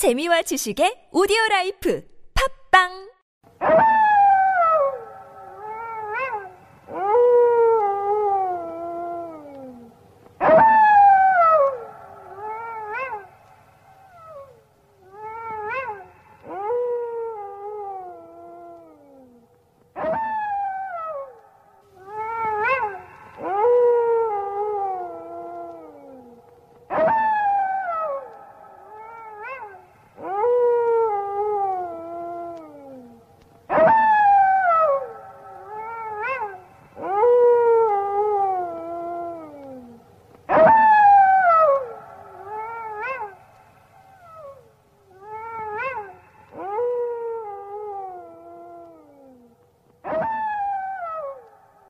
재미와 지식의 오디오 라이프. 팝빵!